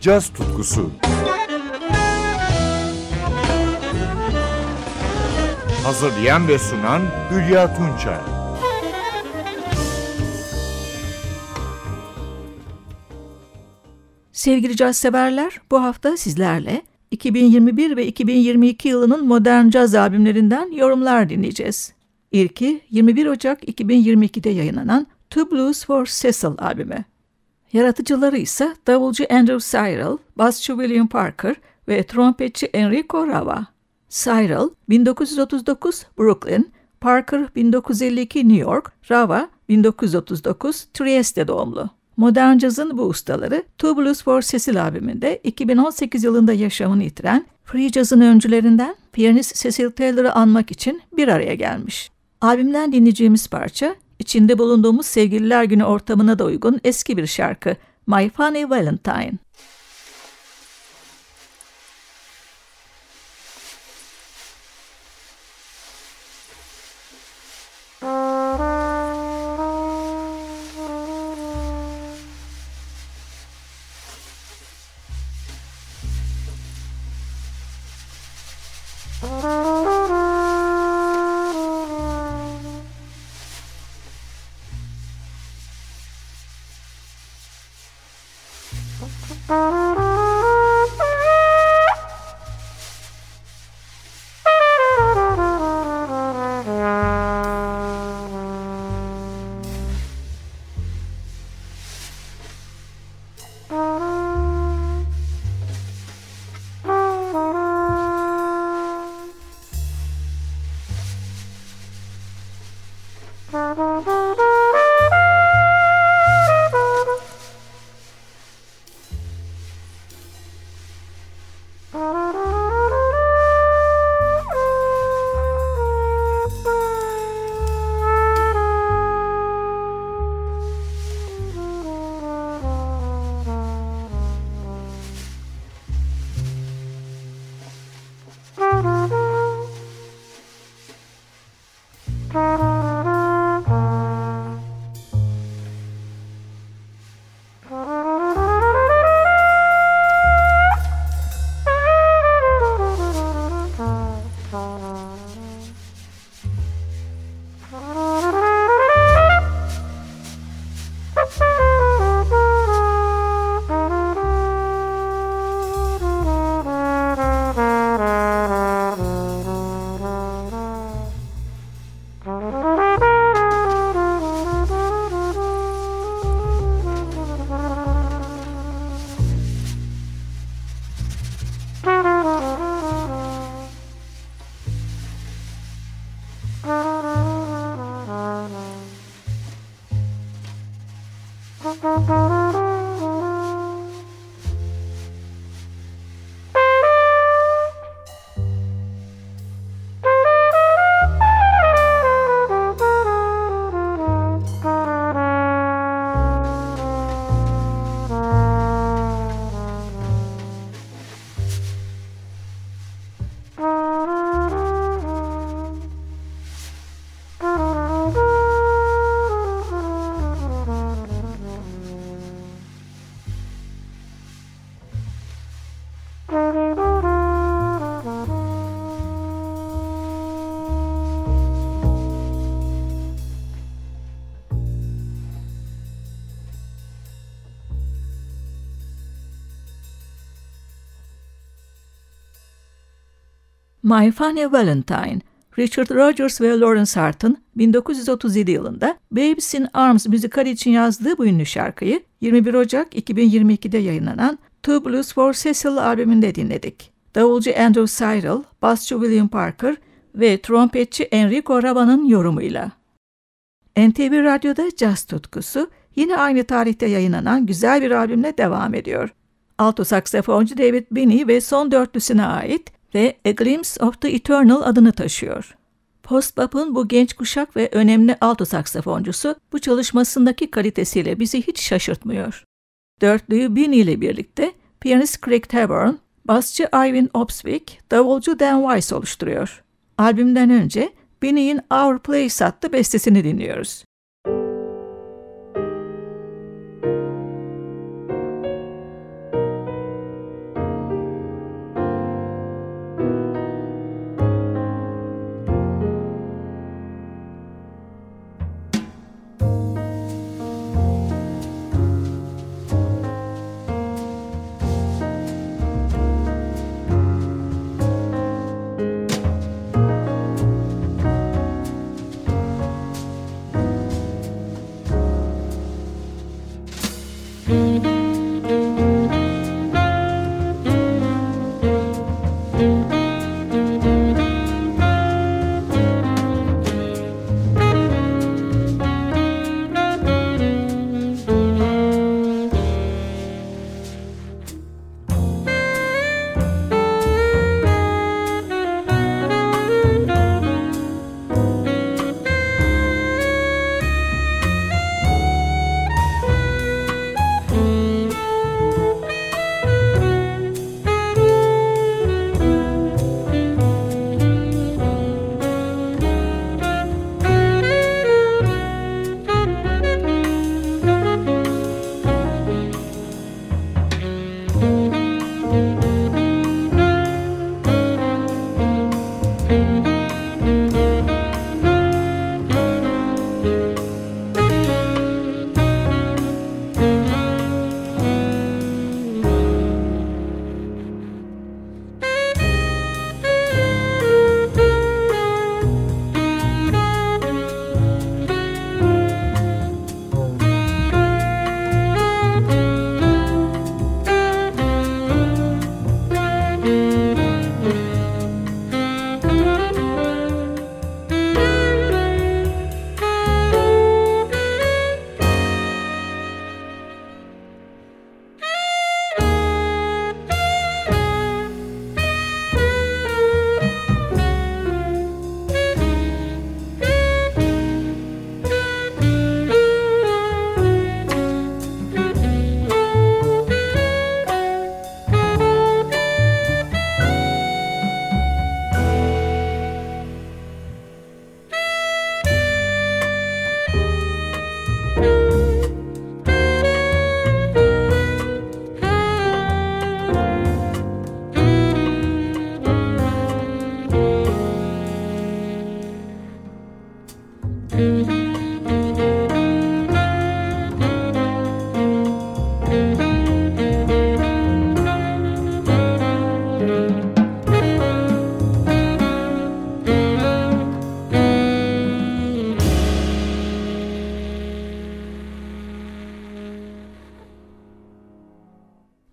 caz tutkusu. Hazırlayan ve sunan Hülya Tunçay. Sevgili caz severler, bu hafta sizlerle 2021 ve 2022 yılının modern caz albümlerinden yorumlar dinleyeceğiz. İlki 21 Ocak 2022'de yayınlanan Two Blues for Cecil albümü. Yaratıcıları ise davulcu Andrew Cyril, basçı William Parker ve trompetçi Enrico Rava. Cyril 1939 Brooklyn, Parker 1952 New York, Rava 1939 Trieste doğumlu. Modern cazın bu ustaları Two Blues for Cecil albümünde 2018 yılında yaşamını yitiren free cazın öncülerinden piyanist Cecil Taylor'ı anmak için bir araya gelmiş. Albümden dinleyeceğimiz parça içinde bulunduğumuz Sevgililer Günü ortamına da uygun eski bir şarkı My Funny Valentine. My Funny Valentine, Richard Rogers ve Lawrence Hart'ın 1937 yılında Babes in Arms müzikali için yazdığı bu ünlü şarkıyı 21 Ocak 2022'de yayınlanan Two Blues for Cecil albümünde dinledik. Davulcu Andrew Cyril, basçı William Parker ve trompetçi Enrico Rava'nın yorumuyla. NTV Radyo'da caz tutkusu yine aynı tarihte yayınlanan güzel bir albümle devam ediyor. Alto saksafoncu David Binney ve son dörtlüsüne ait ve A Glimpse of the Eternal adını taşıyor. Postbop'un bu genç kuşak ve önemli alto saksafoncusu bu çalışmasındaki kalitesiyle bizi hiç şaşırtmıyor. Dörtlüyü Bin ile birlikte piyanist Craig Taborn, basçı Ivan Opswick, davulcu Dan Weiss oluşturuyor. Albümden önce Binny'in Our Place adlı bestesini dinliyoruz.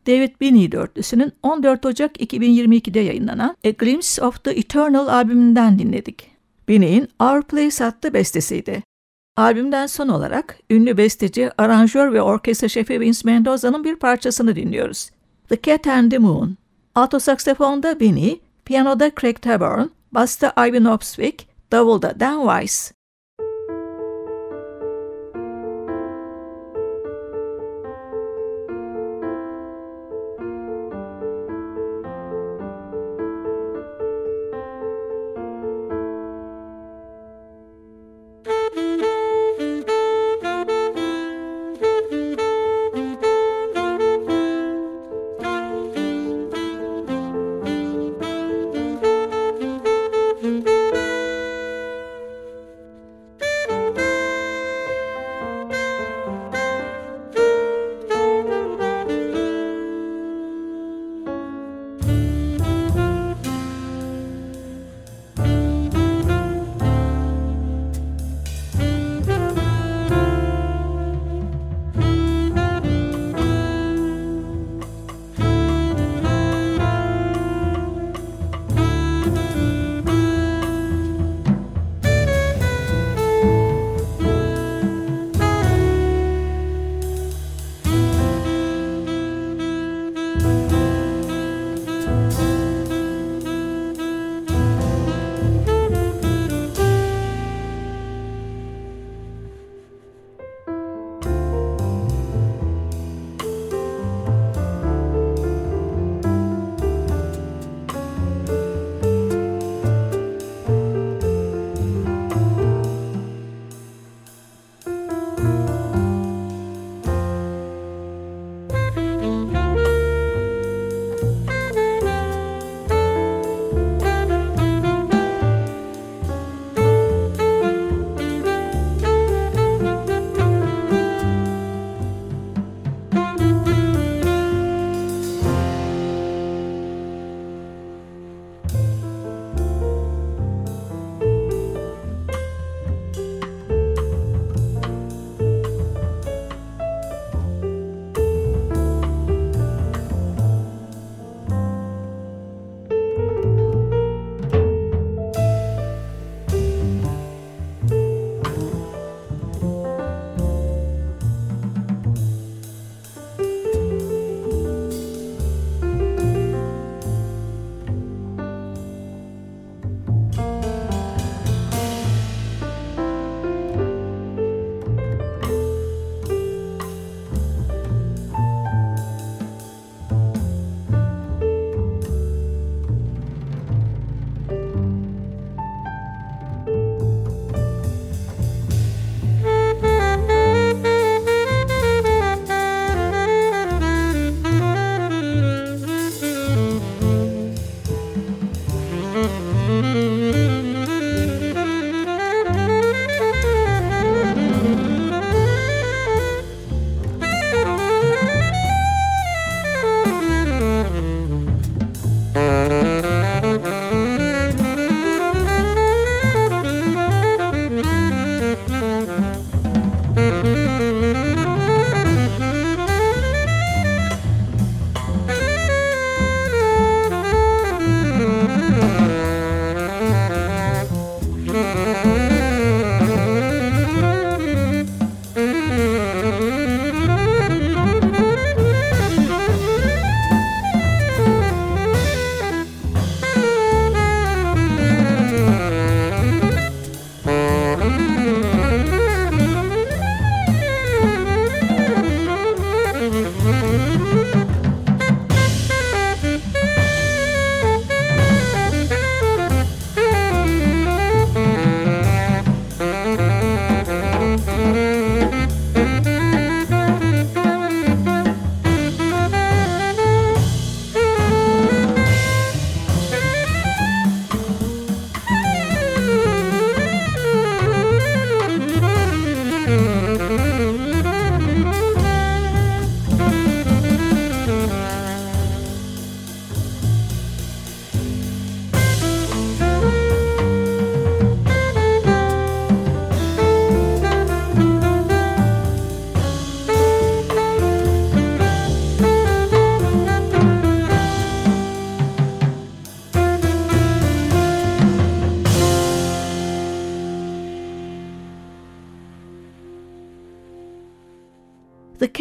David Binney dörtlüsünün 14 Ocak 2022'de yayınlanan A Glimpse of the Eternal albümünden dinledik. Binney'in Our Place adlı bestesiydi. Albümden son olarak ünlü besteci, aranjör ve orkestra şefi Vince Mendoza'nın bir parçasını dinliyoruz. The Cat and the Moon. Alto saksafonda Binney, piyanoda Craig Taborn, basta Ivan Opswick, davulda Dan Weiss.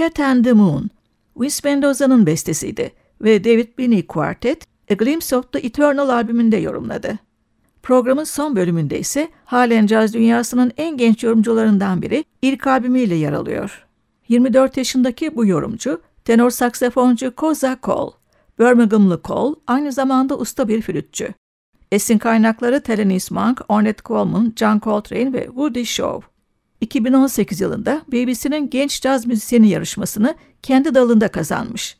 Cat and the Moon, Vince Mendoza'nın bestesiydi ve David Binney Quartet A Glimpse of the Eternal albümünde yorumladı. Programın son bölümünde ise halen caz dünyasının en genç yorumcularından biri ilk albümüyle yer alıyor. 24 yaşındaki bu yorumcu, tenor saksafoncu Koza Cole, Birminghamlı Cole aynı zamanda usta bir flütçü. Esin kaynakları Thelonious Monk, Ornette Coleman, John Coltrane ve Woody Shaw. 2018 yılında BBC'nin Genç Caz Müzisyeni yarışmasını kendi dalında kazanmış.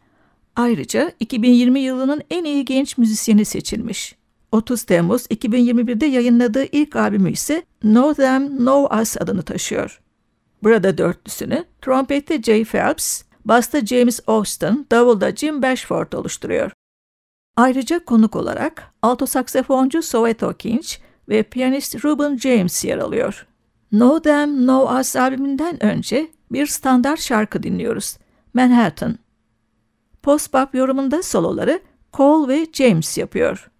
Ayrıca 2020 yılının en iyi genç müzisyeni seçilmiş. 30 Temmuz 2021'de yayınladığı ilk albümü ise Know Them Know Us adını taşıyor. Burada dörtlüsünü trompette Jay Phelps, basta James Austin, davulda Jim Bashford oluşturuyor. Ayrıca konuk olarak alto saksafoncu Soweto Kinch ve piyanist Ruben James yer alıyor. Know Them Know Us albümünden önce bir standart şarkı dinliyoruz. Manhattan. Post-bop yorumunda soloları Cole ve James yapıyor.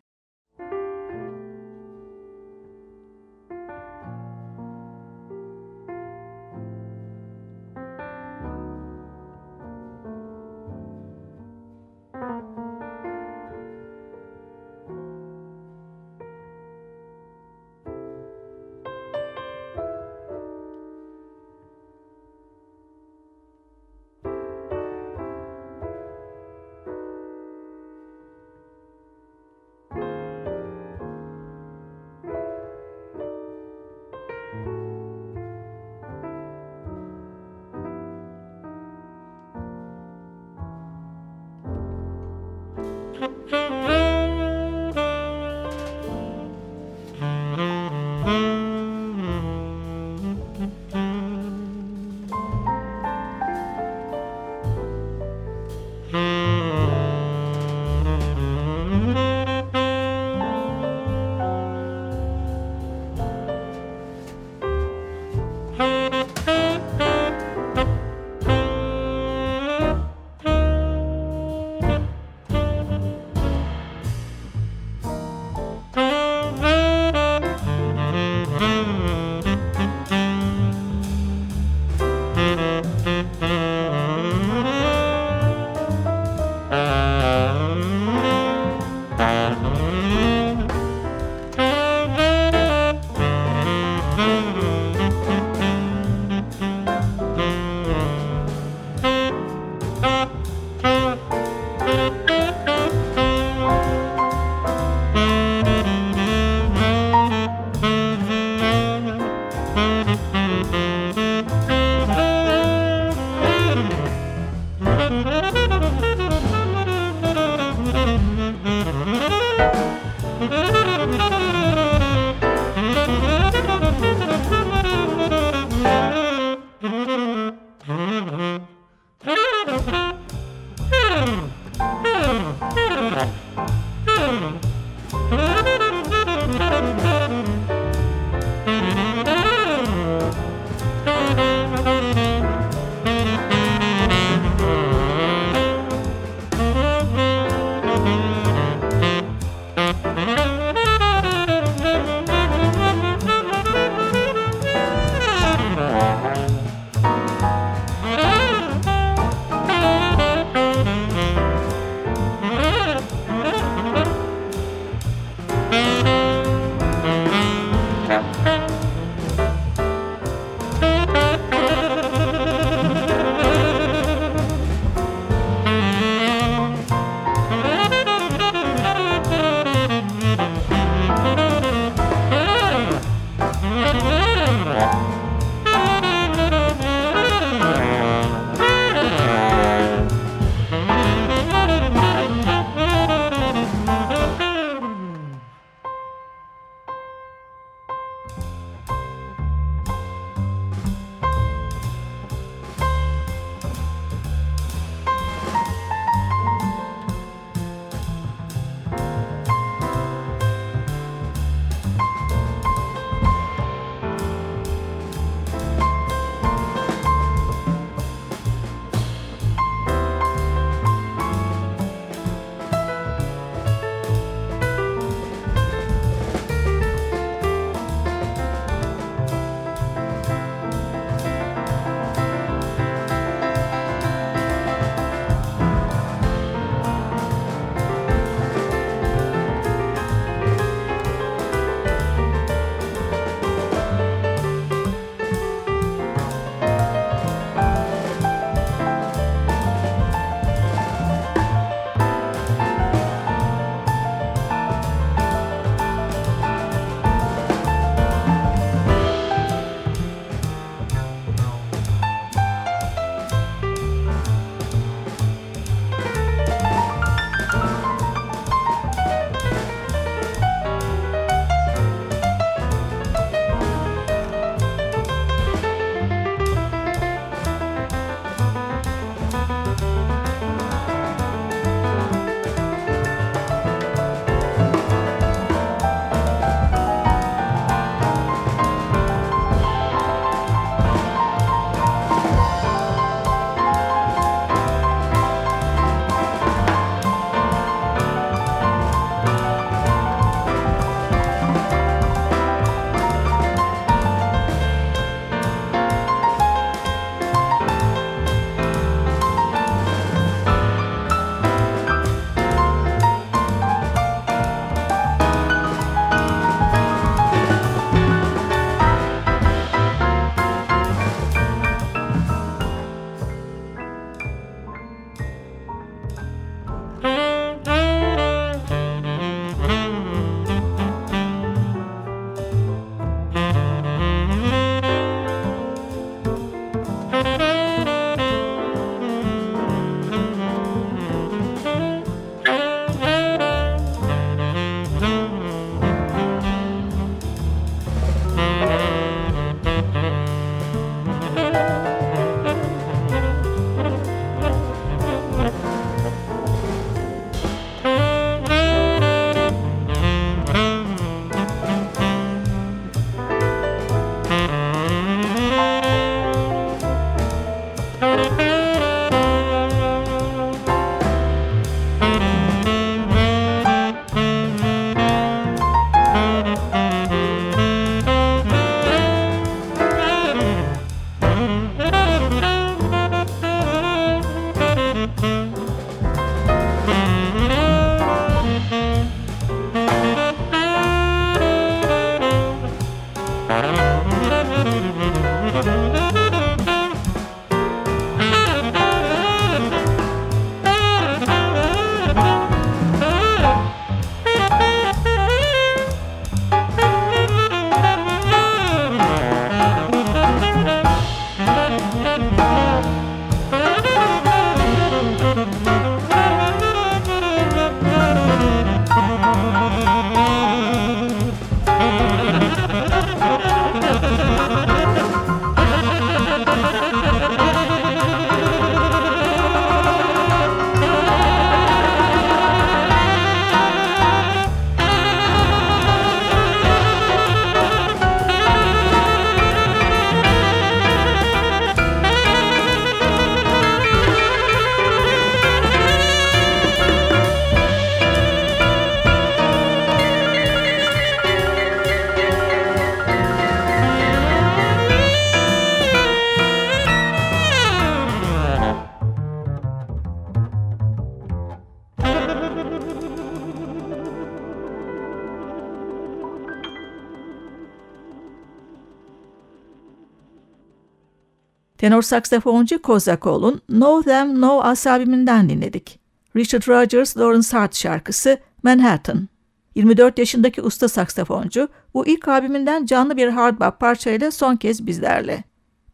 Tenor saksafoncu Kozakol'un Know Them Know Us albümünden dinledik. Richard Rogers, Lawrence Hart şarkısı Manhattan. 24 yaşındaki usta saksafoncu bu ilk albümünden canlı bir hard bop parçayla son kez bizlerle.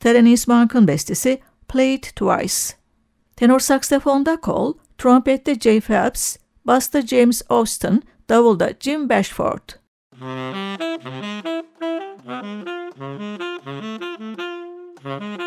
Terence Monk'ın bestesi Play It Twice. Tenor saksafonda Cole, trompette Jay Phelps, basta James Austin, davulda Jim Bashford. Müzik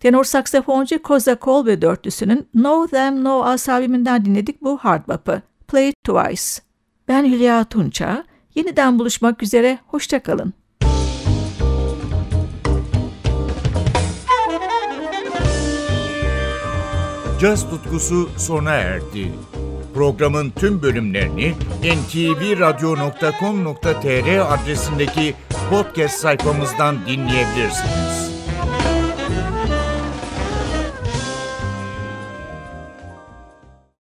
Tenor saksafoncu Koza ve dörtlüsünün No Them No Us albümünden dinledik bu hard bop'ı. Play It Twice. Ben Hülya Tunça. Yeniden buluşmak üzere. Hoşçakalın. Caz tutkusu sona erdi. Programın tüm bölümlerini ntvradio.com.tr adresindeki podcast sayfamızdan dinleyebilirsiniz.